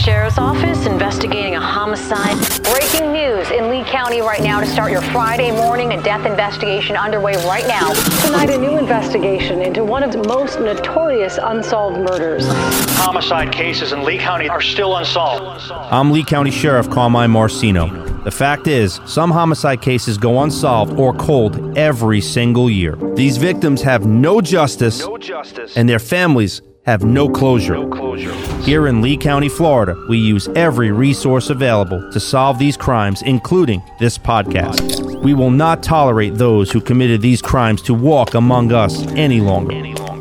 Sheriff's Office investigating a homicide. Breaking news in Lee County right now to start your Friday morning. A death investigation underway right now. Tonight, a new investigation into one of the most notorious unsolved murders. Homicide cases in Lee County are still unsolved. I'm Lee County Sheriff Carmine Marceno. The fact is, some homicide cases go unsolved or cold every single year. These victims have no justice, No justice. and their families have no closure. no closure. Here in Lee County, Florida, we use every resource available to solve these crimes, including this podcast. We will not tolerate those who committed these crimes to walk among us any longer.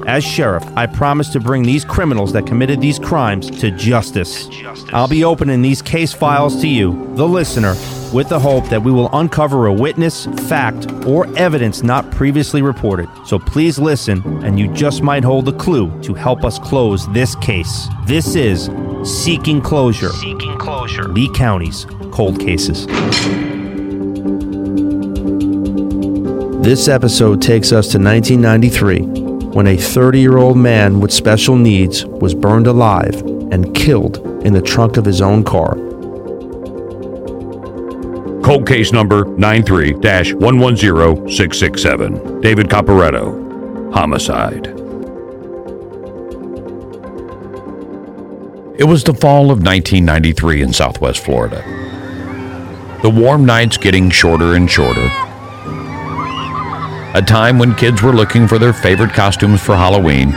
As sheriff, I promise to bring these criminals that committed these crimes to justice. justice. I'll be opening these case files to you, the listener, with the hope that we will uncover a witness, fact, or evidence not previously reported. So please listen, and you just might hold a clue to help us close this case. This is Seeking Closure, Seeking closure. Lee County's Cold Cases. This episode takes us to 1993 when a 30 year old man with special needs was burned alive and killed in the trunk of his own car. Cold case number 93 110667. David Comparetto. Homicide. It was the fall of 1993 in southwest Florida. The warm nights getting shorter and shorter. A time when kids were looking for their favorite costumes for Halloween.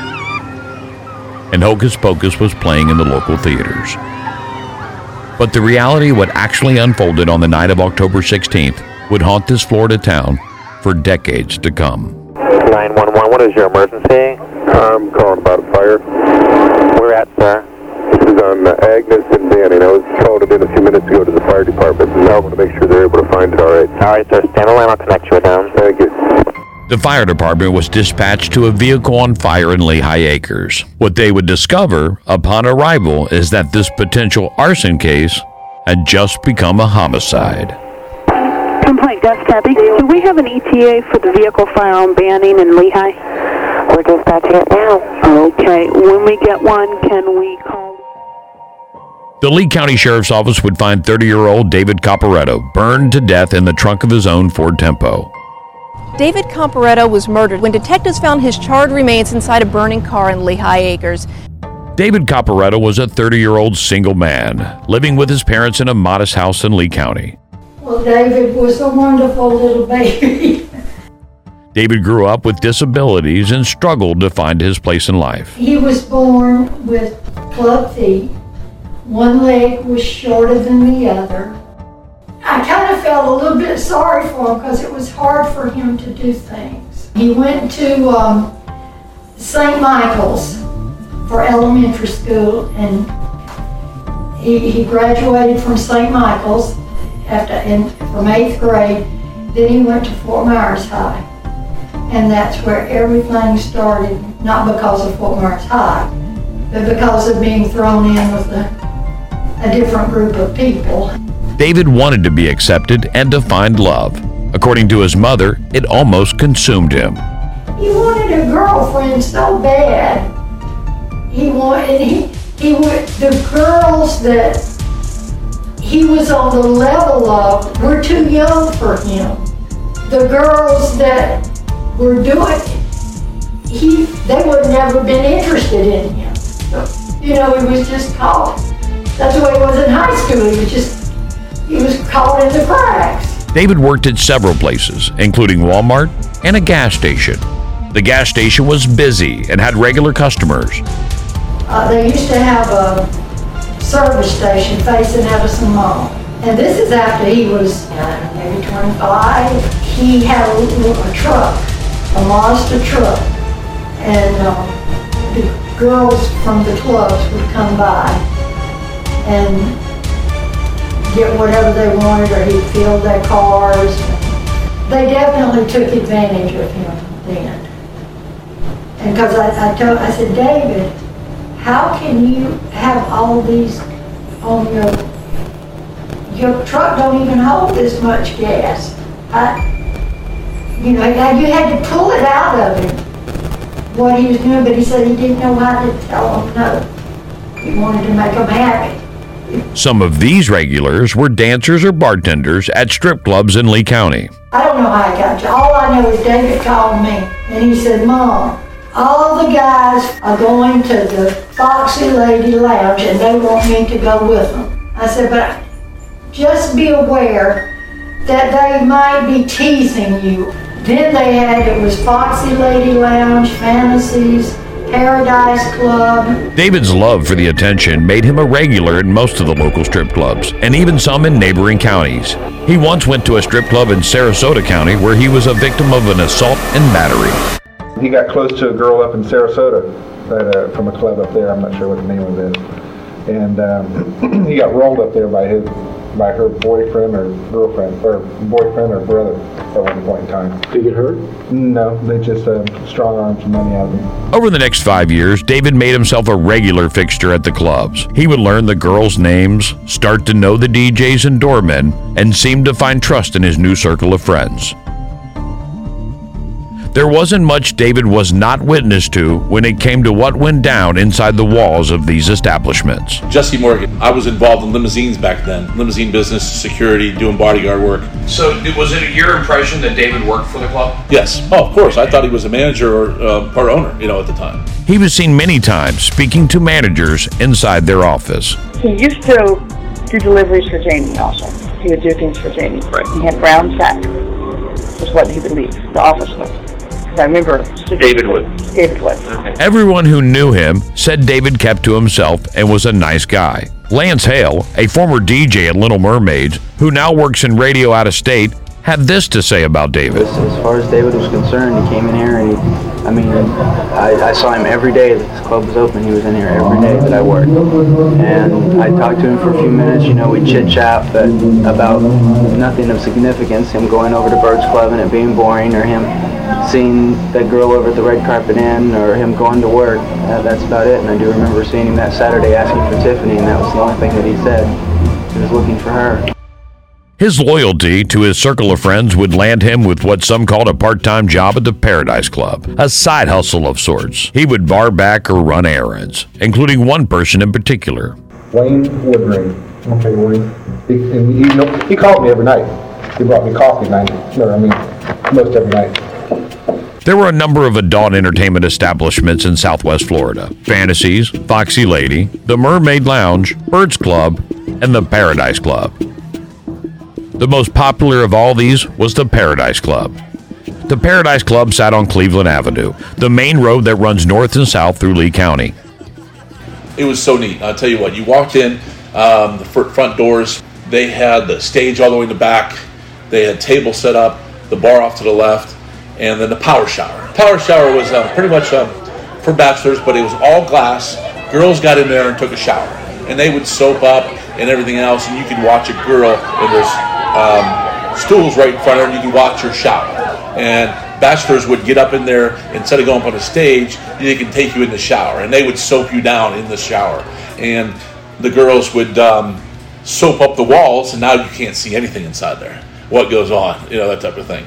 And Hocus Pocus was playing in the local theaters. But the reality of what actually unfolded on the night of October 16th would haunt this Florida town for decades to come. 911, what is your emergency? I'm calling about a fire. We're at, sir. This is on uh, Agnes and Banning. I was called in a few minutes ago to the fire department, and I want to make sure they're able to find it all right. All right, sir. Stand on line. I'll connect you with them. Thank you. The fire department was dispatched to a vehicle on fire in Lehigh Acres. What they would discover upon arrival is that this potential arson case had just become a homicide. Complaint desk, Kathy. Do we have an ETA for the vehicle fire on Banning and Lehigh? We're dispatching it now. Okay. When we get one, can we call? The Lee County Sheriff's Office would find 30 year old David Comparetto burned to death in the trunk of his own Ford Tempo. David Comparetto was murdered when detectives found his charred remains inside a burning car in Lehigh Acres. David Comparetto was a 30 year old single man living with his parents in a modest house in Lee County. Well, David was a wonderful little baby. David grew up with disabilities and struggled to find his place in life. he was born with club feet. One leg was shorter than the other. I kind of felt a little bit sorry for him because it was hard for him to do things. He went to um, St. Michael's for elementary school and he, he graduated from St. Michael's after in, from eighth grade. Then he went to Fort Myers High. And that's where everything started, not because of Fort Myers High, but because of being thrown in with a, a different group of people. David wanted to be accepted and to find love. According to his mother, it almost consumed him. He wanted a girlfriend so bad. He wanted, he, he would, the girls that he was on the level of were too young for him. The girls that were doing, he, they would never been interested in him. You know, he was just caught. That's the way he was in high school. He was just, he was caught in the cracks. David worked at several places, including Walmart and a gas station. The gas station was busy and had regular customers. Uh, they used to have a service station facing Edison Mall. And this is after he was uh, maybe 25. He had a, little- a truck, a Mazda truck. And um, the girls from the clubs would come by and get whatever they wanted or he'd fill their cars. They definitely took advantage of him then. And because I, I told, I said, David, how can you have all these on your, your truck don't even hold this much gas. I, you know, you had to pull it out of him, what he was doing, but he said he didn't know how to tell them no. He wanted to make them happy. Some of these regulars were dancers or bartenders at strip clubs in Lee County. I don't know how I got you. All I know is David called me and he said, Mom, all the guys are going to the Foxy Lady Lounge and they want me to go with them. I said, but just be aware that they might be teasing you. Then they had, it was Foxy Lady Lounge, Fantasies, Paradise Club. David's love for the attention made him a regular in most of the local strip clubs, and even some in neighboring counties. He once went to a strip club in Sarasota County where he was a victim of an assault and battery. He got close to a girl up in Sarasota that, uh, from a club up there. I'm not sure what the name of it is. And um, he got rolled up there by his by her boyfriend or girlfriend or boyfriend or brother at one point in time. Did he get hurt? No, they just uh, strong arms some money out of him. Over the next five years, David made himself a regular fixture at the clubs. He would learn the girls' names, start to know the DJs and doormen, and seemed to find trust in his new circle of friends. There wasn't much David was not witness to when it came to what went down inside the walls of these establishments. Jesse Morgan. I was involved in limousines back then, limousine business, security, doing bodyguard work. So, was it your impression that David worked for the club? Yes. Oh, of course. I thought he was a manager or uh, part owner, you know, at the time. He was seen many times speaking to managers inside their office. He used to do deliveries for Jamie also. He would do things for Jamie. Right. He had brown sack, was what he would leave, the office with. I remember David Wood. David Wood. Everyone who knew him said David kept to himself and was a nice guy. Lance Hale, a former DJ at Little Mermaids, who now works in radio out of state, had this to say about David. As far as David was concerned, he came in here and he, I mean, I, I saw him every day that this club was open. He was in here every day that I worked. And I talked to him for a few minutes, you know, we chit chat, but about nothing of significance, him going over to Bird's Club and it being boring, or him seeing that girl over at the Red Carpet Inn, or him going to work. Uh, that's about it. And I do remember seeing him that Saturday asking for Tiffany, and that was the only thing that he said. He was looking for her. His loyalty to his circle of friends would land him with what some called a part time job at the Paradise Club, a side hustle of sorts. He would bar back or run errands, including one person in particular. Wayne Woodring. Okay, Wayne. He, and you know, he called me every night. He brought me coffee night. No, I mean, most every night. There were a number of adult entertainment establishments in Southwest Florida Fantasies, Foxy Lady, the Mermaid Lounge, Birds Club, and the Paradise Club. The most popular of all these was the Paradise Club. The Paradise Club sat on Cleveland Avenue, the main road that runs north and south through Lee County. It was so neat. I'll tell you what, you walked in, um, the front doors, they had the stage all the way in the back, they had tables set up, the bar off to the left, and then the power shower. Power shower was um, pretty much um, for bachelors, but it was all glass. Girls got in there and took a shower, and they would soap up and everything else, and you could watch a girl, in there's um, stools right in front of her, and you could watch her shower. And bachelors would get up in there instead of going up on a stage, they could take you in the shower, and they would soap you down in the shower, and the girls would um, soap up the walls, and now you can't see anything inside there. What goes on, you know, that type of thing.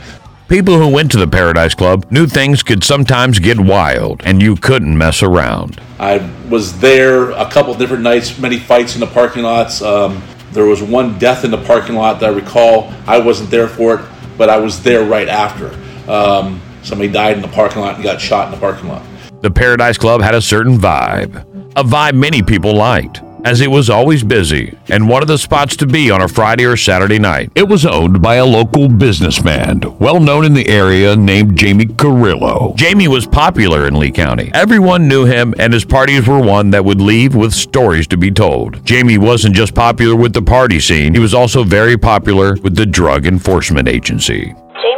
People who went to the Paradise Club knew things could sometimes get wild, and you couldn't mess around. I was there a couple different nights, many fights in the parking lots. Um, there was one death in the parking lot that I recall. I wasn't there for it, but I was there right after. Um, somebody died in the parking lot and got shot in the parking lot. The Paradise Club had a certain vibe, a vibe many people liked, as it was always busy and one of the spots to be on a Friday or Saturday night. It was owned by a local businessman, well known in the area, named Jamie Carrillo. Jamie was popular in Lee County. Everyone knew him, and his parties were one that would leave with stories to be told. Jamie wasn't just popular with the party scene, he was also very popular with the Drug Enforcement Agency. Jamie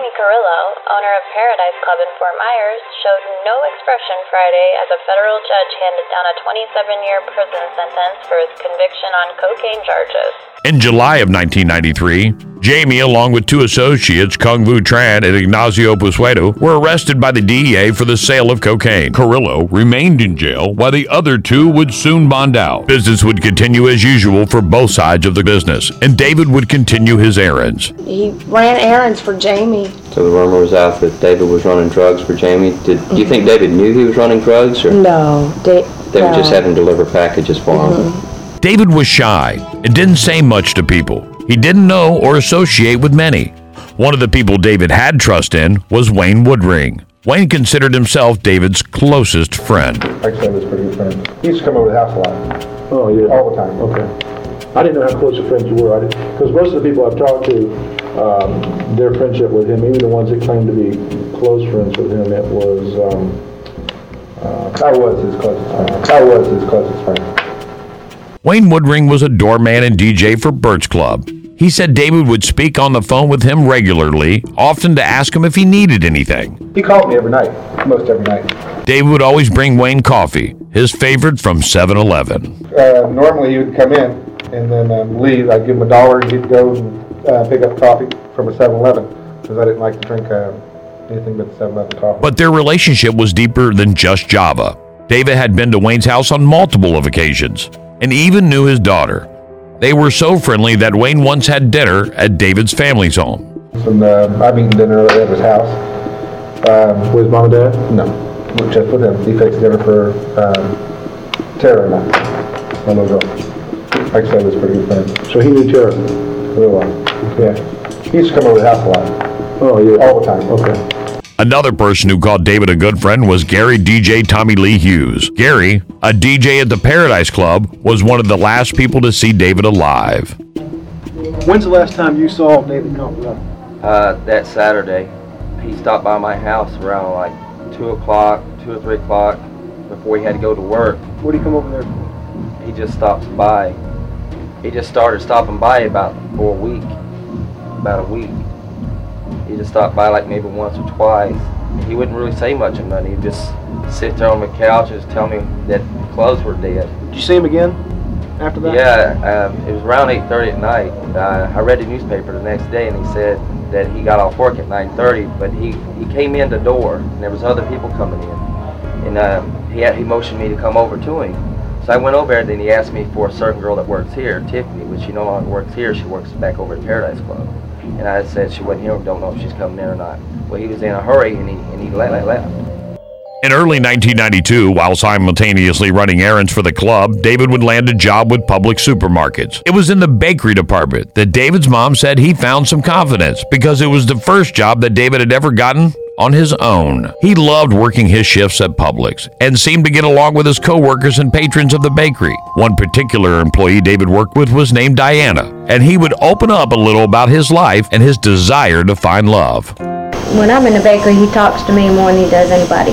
expression Friday as a federal judge handed down a 27 year prison sentence for his conviction on cocaine charges. In July of 1993, Jamie, along with two associates, Kung Vu Tran and Ignacio Pusuedo, were arrested by the DEA for the sale of cocaine. Carrillo remained in jail while the other two would soon bond out. Business would continue as usual for both sides of the business, and David would continue his errands. He ran errands for Jamie. So the rumor was out that David was running drugs for Jamie. Did do you think David knew he was running drugs, or No, da- they would just no. have him deliver packages for him? Mhm. David was shy and didn't say much to people. He didn't know or associate with many. One of the people David had trust in was Wayne Woodring. Wayne considered himself David's closest friend. Like I said, was a pretty good friend. He used to come over to the house a lot. Oh, yeah. All the time. Okay. I didn't know how close of friends you were. Because most of the people I've talked to, um, their friendship with him, even the ones that claimed to be close friends with him, it was. Um, uh, I was his closest friend. I was his closest friend. Wayne Woodring was a doorman and DJ for Birch Club. He said David would speak on the phone with him regularly, often to ask him if he needed anything. He called me every night, most every night. David would always bring Wayne coffee, his favorite from 7 Eleven. Uh, normally he would come in and then um, leave. I'd give him a dollar and he'd go and uh, pick up coffee from a 7 Eleven because I didn't like to drink uh, anything but 7 Eleven coffee. But their relationship was deeper than just Java. David had been to Wayne's house on multiple of occasions and even knew his daughter. They were so friendly that Wayne once had dinner at David's family's home. And, uh, I've eaten dinner at his house. Um, with mom and dad? No, just with him. He fixed dinner for um, Tara and I, my little girl. Like I said, was a pretty good friend. So he knew Tara? Really well. Yeah. He used to come over to the house a lot. Oh, yeah. All the time. Okay. Another person who called David a good friend was Gary DJ Tommy Lee Hughes. Gary, a DJ at the Paradise Club, was one of the last people to see David alive. When's the last time you saw David Comparetto? Uh, that Saturday. He stopped by my house around like 2 o'clock, 2 or 3 o'clock before he had to go to work. What did he come over there for? He just stopped by. He just started stopping by about for a week. About a week. He just stopped by like maybe once or twice. He wouldn't really say much of nothing. He'd just sit there on the couch and just tell me that the clothes were dead. Did you see him again after that? Yeah, um, it was around 8.30 at night. Uh, I read the newspaper the next day and he said that he got off work at 9.30, but he, he came in the door and there was other people coming in. And um, he, had, he motioned me to come over to him. So I went over there and then he asked me for a certain girl that works here, Tiffany, which she no longer works here. She works back over at Paradise Club. And I said she wasn't here, don't know if she's coming in or not. Well, he was in a hurry and he, and he left. left. In early 1992, while simultaneously running errands for the club, David would land a job with Publix Supermarkets. It was in the bakery department that David's mom said he found some confidence because it was the first job that David had ever gotten on his own. He loved working his shifts at Publix and seemed to get along with his coworkers and patrons of the bakery. One particular employee David worked with was named Diana, and he would open up a little about his life and his desire to find love. When I'm in the bakery, he talks to me more than he does anybody.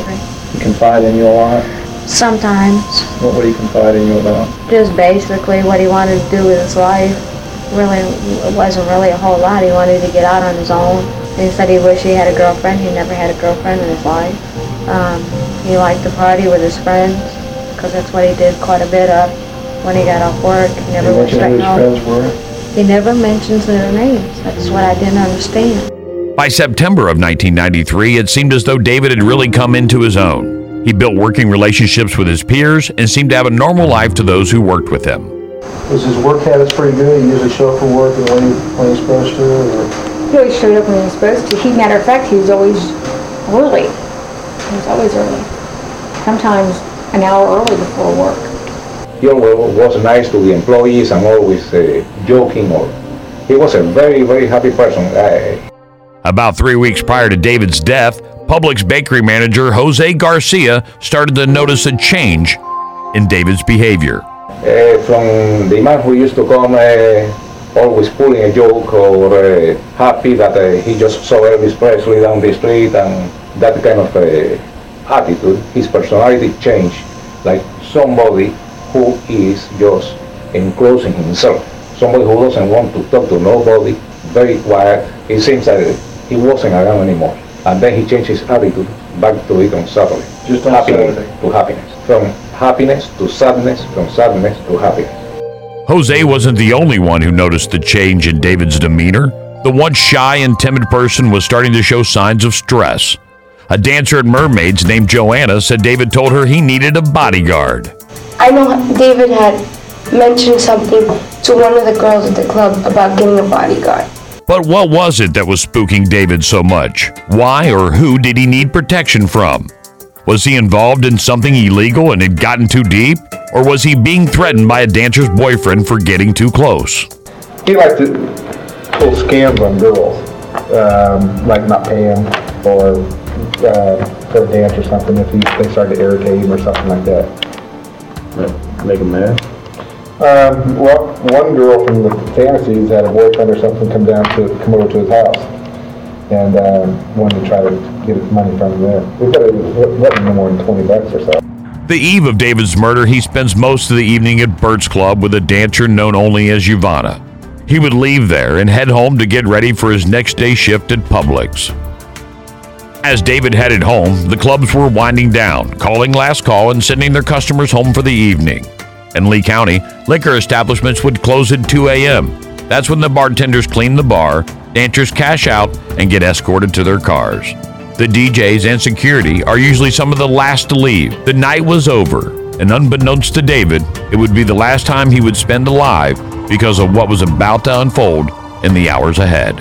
He confide in you a lot? Sometimes. What would he confide in you about? Just basically what he wanted to do with his life. Really, it wasn't really a whole lot. He wanted to get out on his own. He said he wished he had a girlfriend. He never had a girlfriend in his life. Um, he liked to party with his friends because that's what he did quite a bit of when he got off work. He never Did went he mention straight who his home. friends were? He never mentions their names. That's what I didn't understand. By September of 1993, it seemed as though David had really come into his own. He built working relationships with his peers and seemed to have a normal life to those who worked with him. Was his work habits pretty good? He usually show up for work and when he, when he's supposed to? Or? He always showed up when he was supposed to. He, matter of fact, he was always early. He was always early. Sometimes an hour early before work. He always was nice to the employees and always uh, joking. Or he was a very, very happy person. Uh, About three weeks prior to David's death, Publix bakery manager Jose Garcia started to notice a change in David's behavior. uh, from the man who used to come uh, always pulling a joke or uh, happy that uh, he just saw Elvis Presley down the street and that kind of uh, attitude, his personality changed like somebody who is just enclosing himself, somebody who doesn't want to talk to nobody, very quiet. It seems that he wasn't around anymore. And then he changed his attitude back to it on Saturday. Just on happiness Saturday. to happiness. From happiness to sadness, from sadness to happiness. Jose wasn't the only one who noticed the change in David's demeanor. The once shy and timid person was starting to show signs of stress. A dancer at Mermaids named Joanna said David told her he needed a bodyguard. I know David had mentioned something to one of the girls at the club about getting a bodyguard. But what was it that was spooking David so much? Why or who did he need protection from? Was he involved in something illegal and had gotten too deep? Or was he being threatened by a dancer's boyfriend for getting too close? He liked to pull scams on girls, um, like not pay him or uh, for a dance or something if he, they started to irritate him or something like that. Make him mad? Um, well, one girl from the fantasies had a boyfriend or something come down to, come over to his house and um, wanted to try to get money from there. We wasn't more than 20 bucks or so. The eve of David's murder, he spends most of the evening at Bert's Club with a dancer known only as Yvonne. He would leave there and head home to get ready for his next day shift at Publix. As David headed home, the clubs were winding down, calling last call and sending their customers home for the evening. In Lee County, liquor establishments would close at 2 a.m. That's when the bartenders clean the bar, dancers cash out, and get escorted to their cars. The DJs and security are usually some of the last to leave. The night was over, and unbeknownst to David, it would be the last time he would spend alive because of what was about to unfold in the hours ahead.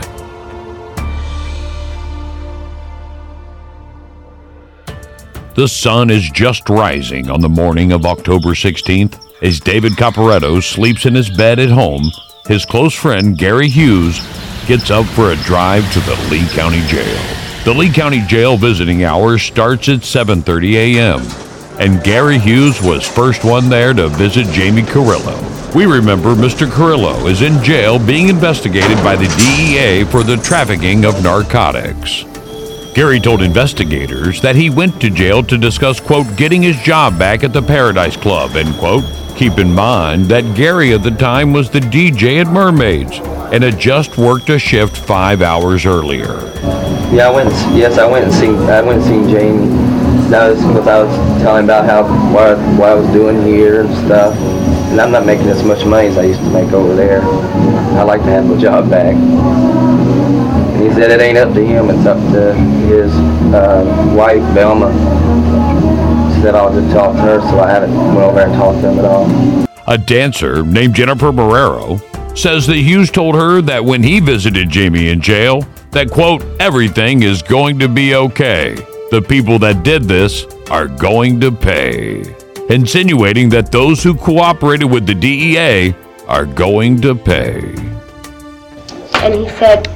The sun is just rising on the morning of October 16th as David Comparetto sleeps in his bed at home. His close friend Gary Hughes gets up for a drive to the Lee County Jail. The Lee County Jail visiting hour starts at 7:30 a.m. and Gary Hughes was first one there to visit Jamie Carrillo. We remember Mr. Carrillo is in jail being investigated by the DEA for the trafficking of narcotics. Gary told investigators that he went to jail to discuss, quote, getting his job back at the Paradise Club, end quote. Keep in mind that Gary at the time was the DJ at Mermaids and had just worked a shift five hours earlier. Yeah, I went. Yes, I went and seen. I went and seen Jamie. That was because I was telling about how what, what I was doing here and stuff. And I'm not making as much money as I used to make over there. I like to have my job back. And he said it ain't up to him. It's up to his uh, wife, Velma. She said I'll just talk to her, so I haven't went over there and talked to him at all. A dancer named Jennifer Marrero says that Hughes told her that when he visited Jamie in jail, that quote, everything is going to be okay. The people that did this are going to pay. Insinuating that those who cooperated with the DEA are going to pay. And he said,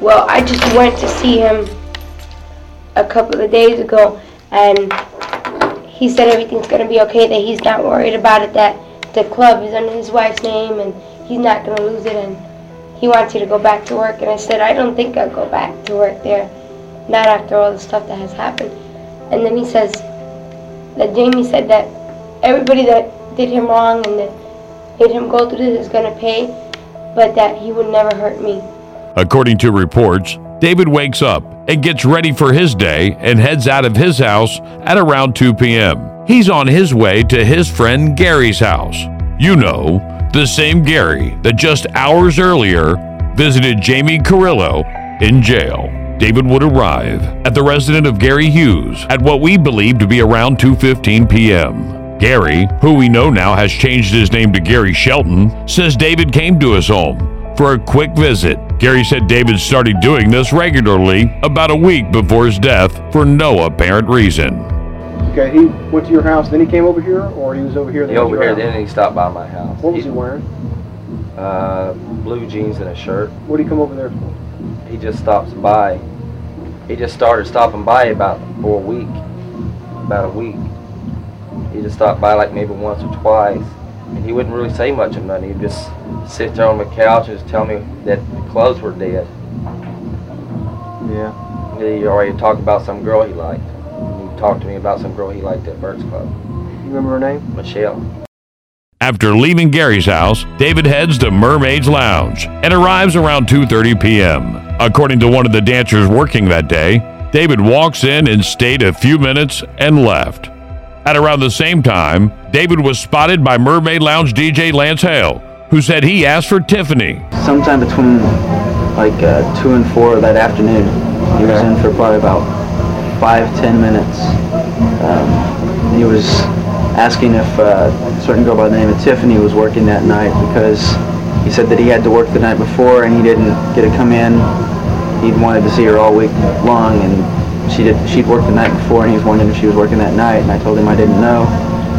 Well, I just went to see him a couple of days ago, and he said everything's going to be okay, that he's not worried about it, that the club is under his wife's name, and he's not going to lose it, and he wants you to go back to work. And I said, I don't think I'll go back to work there, not after all the stuff that has happened. And then he says that Jamie said that everybody that did him wrong and that made him go through this is going to pay, but that he would never hurt me. According to reports, David wakes up and gets ready for his day and heads out of his house at around 2 p.m. He's on his way to his friend Gary's house. You know, the same Gary that just hours earlier visited Jamie Carrillo in jail. David would arrive at the residence of Gary Hughes at what we believe to be around 2:15 p.m. Gary, who we know now has changed his name to Gary Shelton, says David came to his home for a quick visit. Gary said David started doing this regularly about a week before his death for no apparent reason. Okay, he went to your house, then he came over here, or he was over here? He over here, then he stopped by my house. What was he wearing? Uh, blue jeans and a shirt. What did he come over there for? He just stops by. He just started stopping by about for a week, about a week. He just stopped by like maybe once or twice, and he wouldn't really say much of nothing. He'd just sit there on the couch and just tell me that the clothes were dead. Yeah. Or He already talked about some girl he liked. He talked to me about some girl he liked at Birds Club. You remember her name? Michelle. After leaving Gary's house, David heads to Mermaid's Lounge and arrives around 2:30 p.m. According to one of the dancers working that day, David walks in and stayed a few minutes and left. At around the same time, David was spotted by Mermaid Lounge DJ Lance Hale, who said he asked for Tiffany. Sometime between like uh, 2 and 4 that afternoon, he was in for probably about 5, 10 minutes. Um, he was asking if uh, a certain girl by the name of Tiffany was working that night because he said that he had to work the night before and he didn't get to come in. He'd wanted to see her all week long and she did. She'd worked the night before, and he was wondering if she was working that night. And I told him I didn't know.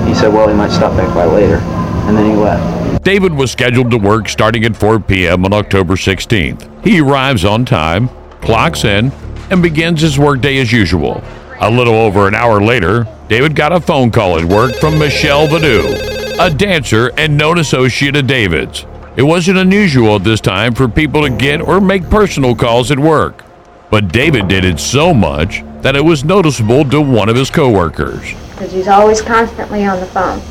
He said, "Well, he might stop back by later," and then he left. David was scheduled to work starting at 4 p.m. on October 16th. He arrives on time, clocks in, and begins his workday as usual. A little over an hour later, David got a phone call at work from Michelle Vadu, a dancer and known associate of David's. It wasn't unusual at this time for people to get or make personal calls at work, but David did it so much that it was noticeable to one of his coworkers. because he's always constantly on the phone.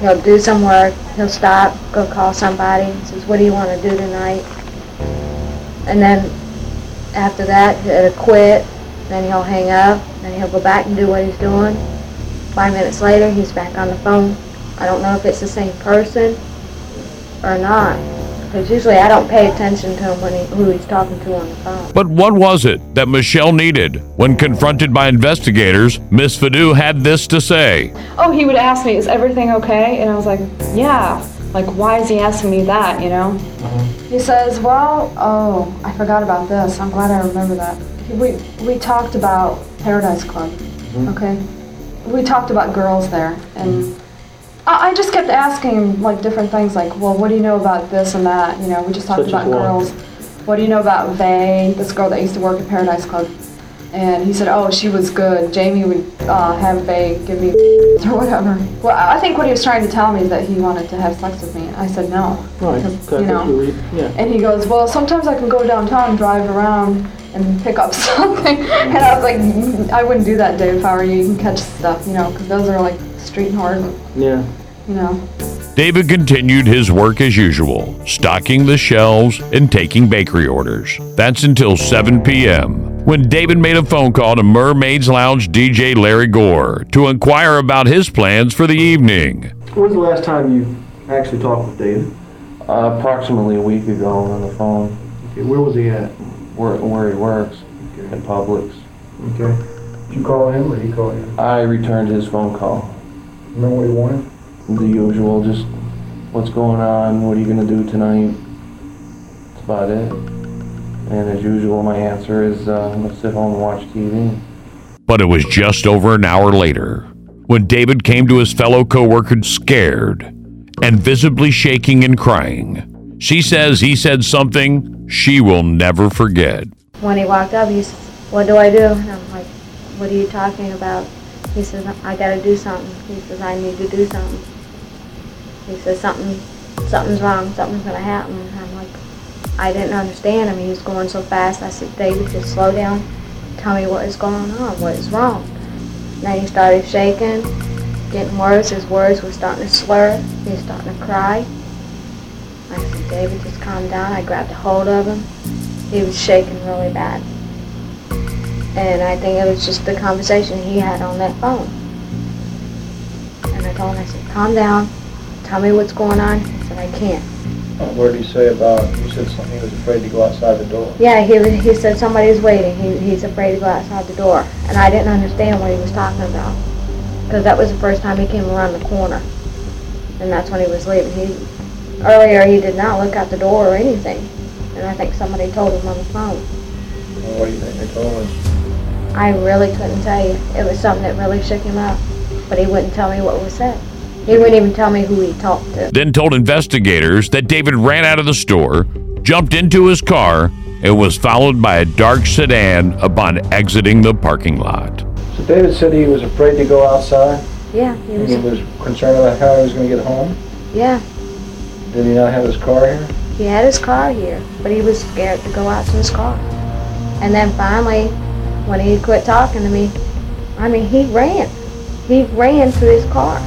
He'll do some work, he'll stop, go call somebody, says, what do you want to do tonight? And then after that, he'll quit, then he'll hang up, then he'll go back and do what he's doing. Five minutes later, he's back on the phone. I don't know if it's the same person or not, because usually I don't pay attention to him when he, who he's talking to on the phone. But what was it that Michelle needed? When confronted by investigators, Miss Vadu had this to say. Oh, he would ask me, is everything okay? And I was like, yeah. Like, why is he asking me that, you know? He says, well, oh, I forgot about this. I'm glad I remember that. We, we talked about Paradise Club, okay? We talked about girls there, and I, I just kept asking him, like, different things, like, well, what do you know about this and that? You know, we just talked about girls. What do you know about Vay, this girl that used to work at Paradise Club? And he said, oh, she was good. Jamie would uh, have Vay give me or whatever. Well, I think what he was trying to tell me is that he wanted to have sex with me. I said no. Right, Because, you know. Yeah. And he goes, well, sometimes I can go downtown and drive around and pick up something. And I was like, "Mm, I wouldn't do that, Dave, if I were you. You can catch stuff, you know, because those are like street hard, Yeah. you know. David continued his work as usual, stocking the shelves and taking bakery orders. That's until 7 p.m. when David made a phone call to Mermaids Lounge DJ Larry Gore to inquire about his plans for the evening. When was the last time you actually talked with David? Uh, approximately a week ago on the phone. Okay, where was he at? Where, where he works at Publix. Okay. Did you call him or he called you? I returned his phone call. Remember what he wanted? The usual, just what's going on, what are you gonna do tonight? That's about it. And as usual, my answer is uh, I'm gonna sit home and watch TV. But it was just over an hour later when David came to his fellow coworker scared and visibly shaking and crying. She says he said something she will never forget. When he walked up, he says, what do I do? And I'm like, what are you talking about? He says, I gotta do something. He says, I need to do something. He says, something, something's wrong, something's gonna happen. And I'm like, I didn't understand him. He was going so fast. I said, David, just slow down. Tell me what is going on, what is wrong. And then he started shaking, getting worse. His words were starting to slur. He was starting to cry. I said, David, just calm down. I grabbed a hold of him. He was shaking really bad. And I think it was just the conversation he had on that phone. And I told him, I said, calm down. Tell me what's going on. He said, I can't. What did he say about, you said something, he was afraid to go outside the door? Yeah, he was, he said somebody's waiting. He, he's afraid to go outside the door. And I didn't understand what he was talking about. Because that was the first time he came around the corner. And that's when he was leaving. He, earlier, he did not look out the door or anything. And I think somebody told him on the phone. Well, What do you think they told him? I really couldn't tell you. It was something that really shook him up. But he wouldn't tell me what was said. He wouldn't even tell me who he talked to. Then told investigators that David ran out of the store, jumped into his car, and was followed by a dark sedan upon exiting the parking lot. So David said he was afraid to go outside? Yeah, he was. He was concerned about how he was gonna get home? Yeah, Did he not have his car here? he had his car here, but he was scared to go out to his car. And then finally, when he quit talking to me, I mean, he ran. He ran to his car.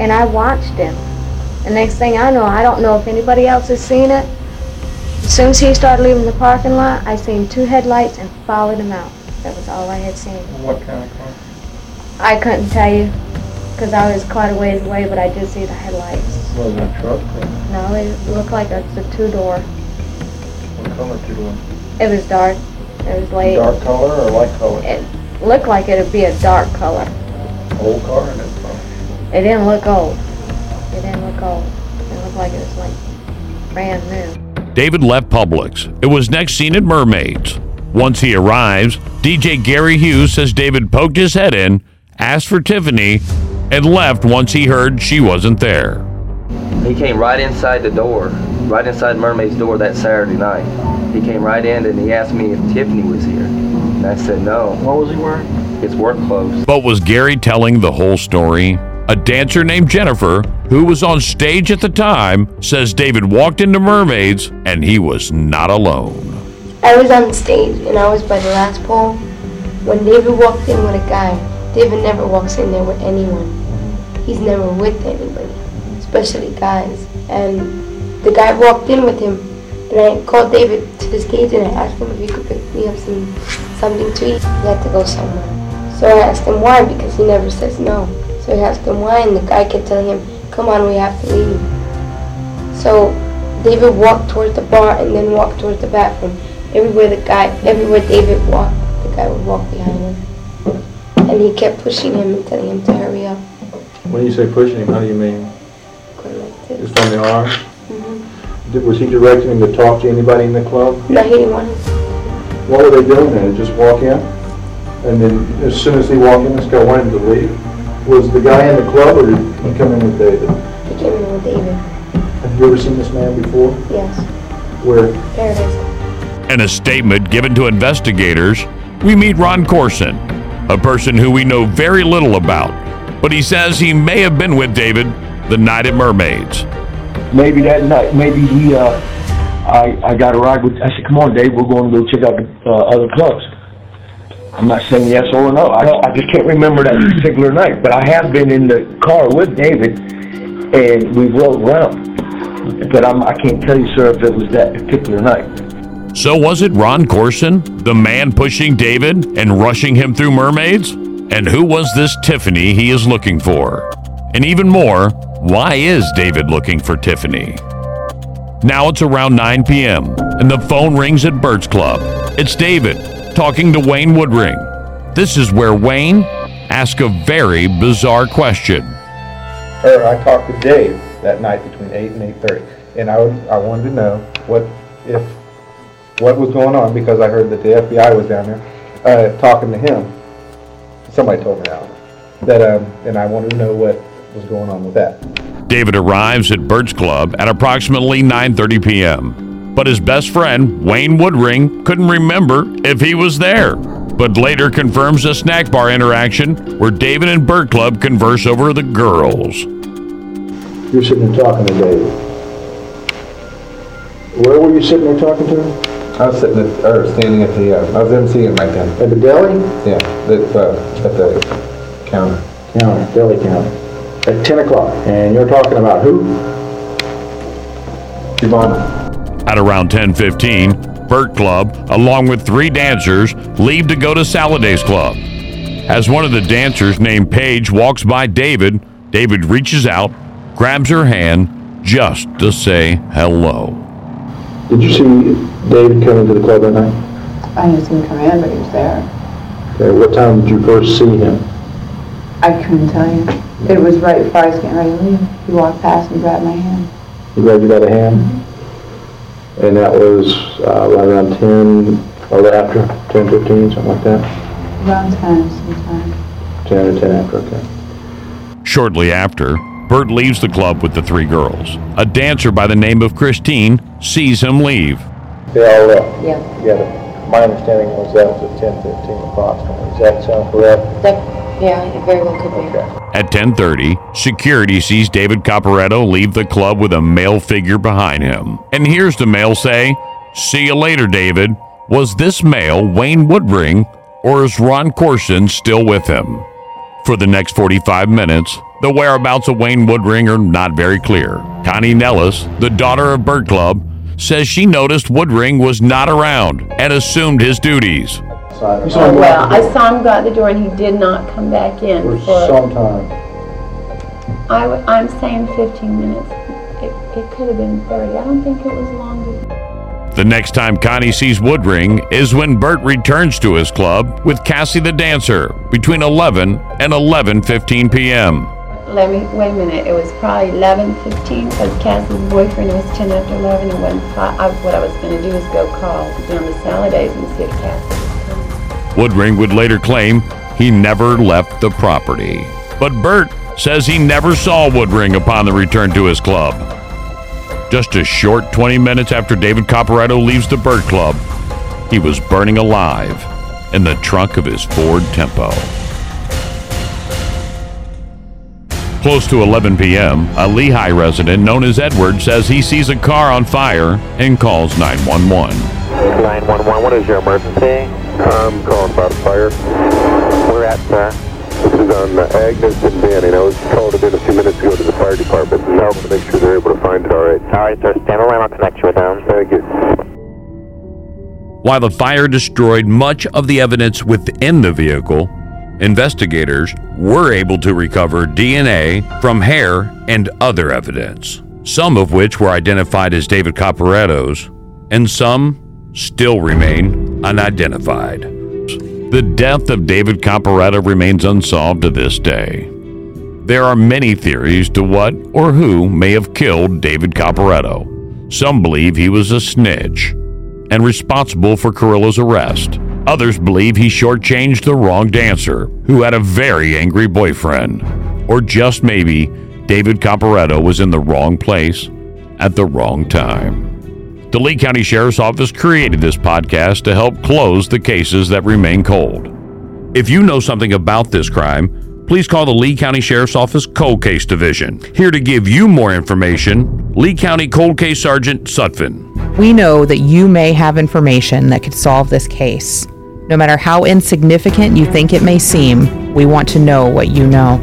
And I watched him. The next thing I know, I don't know if anybody else has seen it. As soon as he started leaving the parking lot, I seen two headlights and followed him out. That was all I had seen. What kind of car? I couldn't tell you because I was quite a ways away, but I did see the headlights. Was it a truck? or No, it looked like a, a two-door. What color two door? It was dark. It was late. Dark color or light color? It looked like it'd be a dark color. Old car new car? It didn't look old. It didn't look old. It looked like it was like brand new. David left Publix. It was next seen at Mermaids. Once he arrives, DJ Gary Hughes says David poked his head in, asked for Tiffany, and left once he heard she wasn't there. He came right inside the door, right inside Mermaid's door that Saturday night. He came right in and he asked me if Tiffany was here. And I said no. What was he wearing? His work clothes. But was Gary telling the whole story? A dancer named Jennifer, who was on stage at the time, says David walked into Mermaids and he was not alone. I was on stage and I was by the last pole. When David walked in with a guy, David never walks in there with anyone. He's never with anybody, especially guys. And the guy walked in with him, and I called David to the stage and I asked him if he could pick me up some something to eat. He had to go somewhere. So I asked him why because he never says no. So I asked him why, and the guy kept telling him, "Come on, we have to leave." So David walked towards the bar and then walked towards the bathroom. Everywhere the guy, everywhere David walked, the guy would walk behind him. And he kept pushing him and telling him to hurry up. When you say pushing him, how do you mean? Just from the arm? Mm-hmm. Did- Was he directing him to talk to anybody in the club? No, he didn't want to. What were they doing then? Just walk in? And then as soon as he walked in, this guy wanted him to leave? Was the guy in the club or did he come in with David? He came in with David. Have you ever seen this man before? Yes. Where? Paradise. In a statement given to investigators, we meet Ron Corson, a person who we know very little about, but he says he may have been with David the night at Mermaids. maybe that night, maybe he, uh, I, I got a ride with, I said, come on, Dave, we're going to go check out the, uh, other clubs. I'm not saying yes or no, I, I just can't remember that particular night, but I have been in the car with David, and we rode around. But I'm, I can't tell you, sir, if it was that particular night. So was it Ron Corson, the man pushing David and rushing him through Mermaids? And who was this Tiffany he is looking for? And even more, why is David looking for Tiffany? Now it's around 9 p.m. and the phone rings at Bert's Club. It's David talking to Wayne Woodring. This is where Wayne asks a very bizarre question. Or I talked to Dave that night between eight and eight thirty, and I I wanted to know what, if, what was going on, because I heard that the FBI was down there, uh, talking to him. Somebody told me that, that, um, and I wanted to know what was going on with that. David arrives at Bert's Club at approximately 9:30 p.m. But his best friend, Wayne Woodring, couldn't remember if he was there. But later confirms a snack bar interaction where David and Bert Club converse over the girls. You're sitting there talking to David. Where were you sitting there talking to him? I was sitting at, or standing at the, uh, I was emceeing right then. At the deli? Yeah, the, uh, at the counter. Counter, deli counter. At 10 o'clock, and you're talking about who? Yvonne. At around 10:15, Bert Club, along with three dancers, leave to go to Saladay's Club. As one of the dancers named Paige walks by David, David reaches out, grabs her hand just to say hello. Did you see David come into the club that night? I didn't see him come in, but he was there. Okay, what time did you first see him? I couldn't tell you. It was right before I was getting ready to leave. He walked past and grabbed my hand. He grabbed you by the hand? Mm-hmm. And that was uh, right around 10, or after, 10, 15, something like that? Around 10 sometime. 10 or 10 after, okay. Shortly after, Bert leaves the club with the three girls. A dancer by the name of Christine sees him leave. They all left? Yeah. Yeah, my understanding was that was at 10, 15 approximately. Does that sound correct? That, yeah, it very well could be. At 10:30, security sees David Comparetto leave the club with a male figure behind him. And here's the male say, "See you later, David." Was this male Wayne Woodring or is Ron Corson still with him? For the next 45 minutes, the whereabouts of Wayne Woodring are not very clear. Connie Nellis, the daughter of Bird Club, says she noticed Woodring was not around and assumed his duties. Oh, well, I saw him go out the door and he did not come back in For for, some time. I, w- I'm saying 15 minutes. It, it could have been 30. I don't think it was longer. The next time Connie sees Woodring is when Bert returns to his club with Cassie the dancer between 11 and 11:15 p.m. let me, wait a minute, it was probably eleven fifteen, because Cassie's boyfriend was ten after eleven, and when, fi- I- what I was gonna do is go call during the salad days and see if Cassie Woodring would later claim he never left the property. But Bert says he never saw Woodring upon the return to his club. Just a short 20 minutes after David Comparetto leaves the Burt Club, he was burning alive in the trunk of his Ford Tempo. Close to 11 p.m., a Lehigh resident known as Edward says he sees a car on fire and calls 911. 911, what is your emergency? I'm calling about a fire. Where at, sir? This is on uh, Agnes and Banning. I was called in a few minutes ago to the fire department. I want to make sure they're able to find it all right. All right, sir, stand around, I'll connect you with them. Thank you. While the fire destroyed much of the evidence within the vehicle, investigators were able to recover DNA from hair and other evidence, some of which were identified as David Comparetto's, and some still remain unidentified. The death of David Comparetto remains unsolved to this day. There are many theories to what or who may have killed David Comparetto. Some believe he was a snitch and responsible for Carrillo's arrest. Others believe he shortchanged the wrong dancer, who had a very angry boyfriend. Or just maybe David Comparetto was in the wrong place at the wrong time. The Lee County Sheriff's Office created this podcast to help close the cases that remain cold. If you know something about this crime, please call the Lee County Sheriff's Office Cold Case Division. Here to give you more information, Lee County Cold Case Sergeant Sutphin. We know that you may have information that could solve this case. No matter how insignificant you think it may seem, we want to know what you know.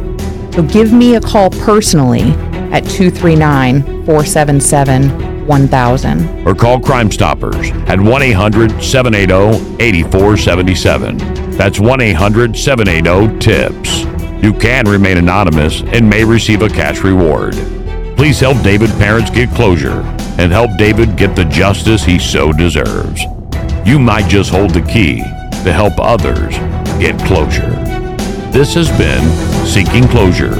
So give me a call personally at 239 477 1000. or call Crime Stoppers at 1 800 780 8477. That's 1 800 780 TIPS. You can remain anonymous and may receive a cash reward. Please help David parents get closure and help David get the justice he so deserves. You might just hold the key to help others get closure. This has been Seeking Closure,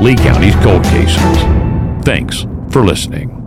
Lee County's Cold Cases. Thanks for listening.